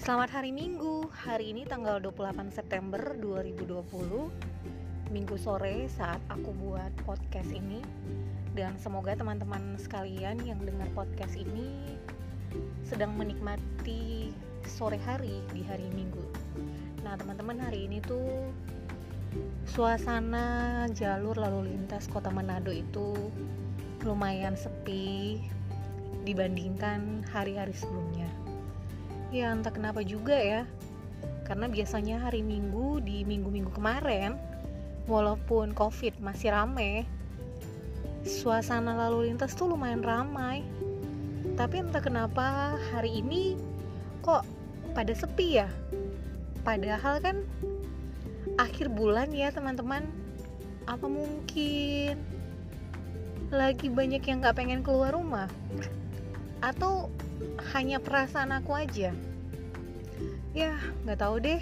Selamat hari Minggu. Hari ini tanggal 28 September 2020. Minggu sore saat aku buat podcast ini. Dan semoga teman-teman sekalian yang dengar podcast ini sedang menikmati sore hari di hari Minggu. Nah, teman-teman hari ini tuh suasana jalur lalu lintas Kota Manado itu lumayan sepi dibandingkan hari-hari sebelumnya. Ya entah kenapa juga ya. Karena biasanya hari Minggu di minggu-minggu kemarin walaupun Covid masih rame, suasana lalu lintas tuh lumayan ramai. Tapi entah kenapa hari ini kok pada sepi ya. Padahal kan akhir bulan ya teman-teman. Apa mungkin lagi banyak yang gak pengen keluar rumah? Atau hanya perasaan aku aja? Ya nggak tahu deh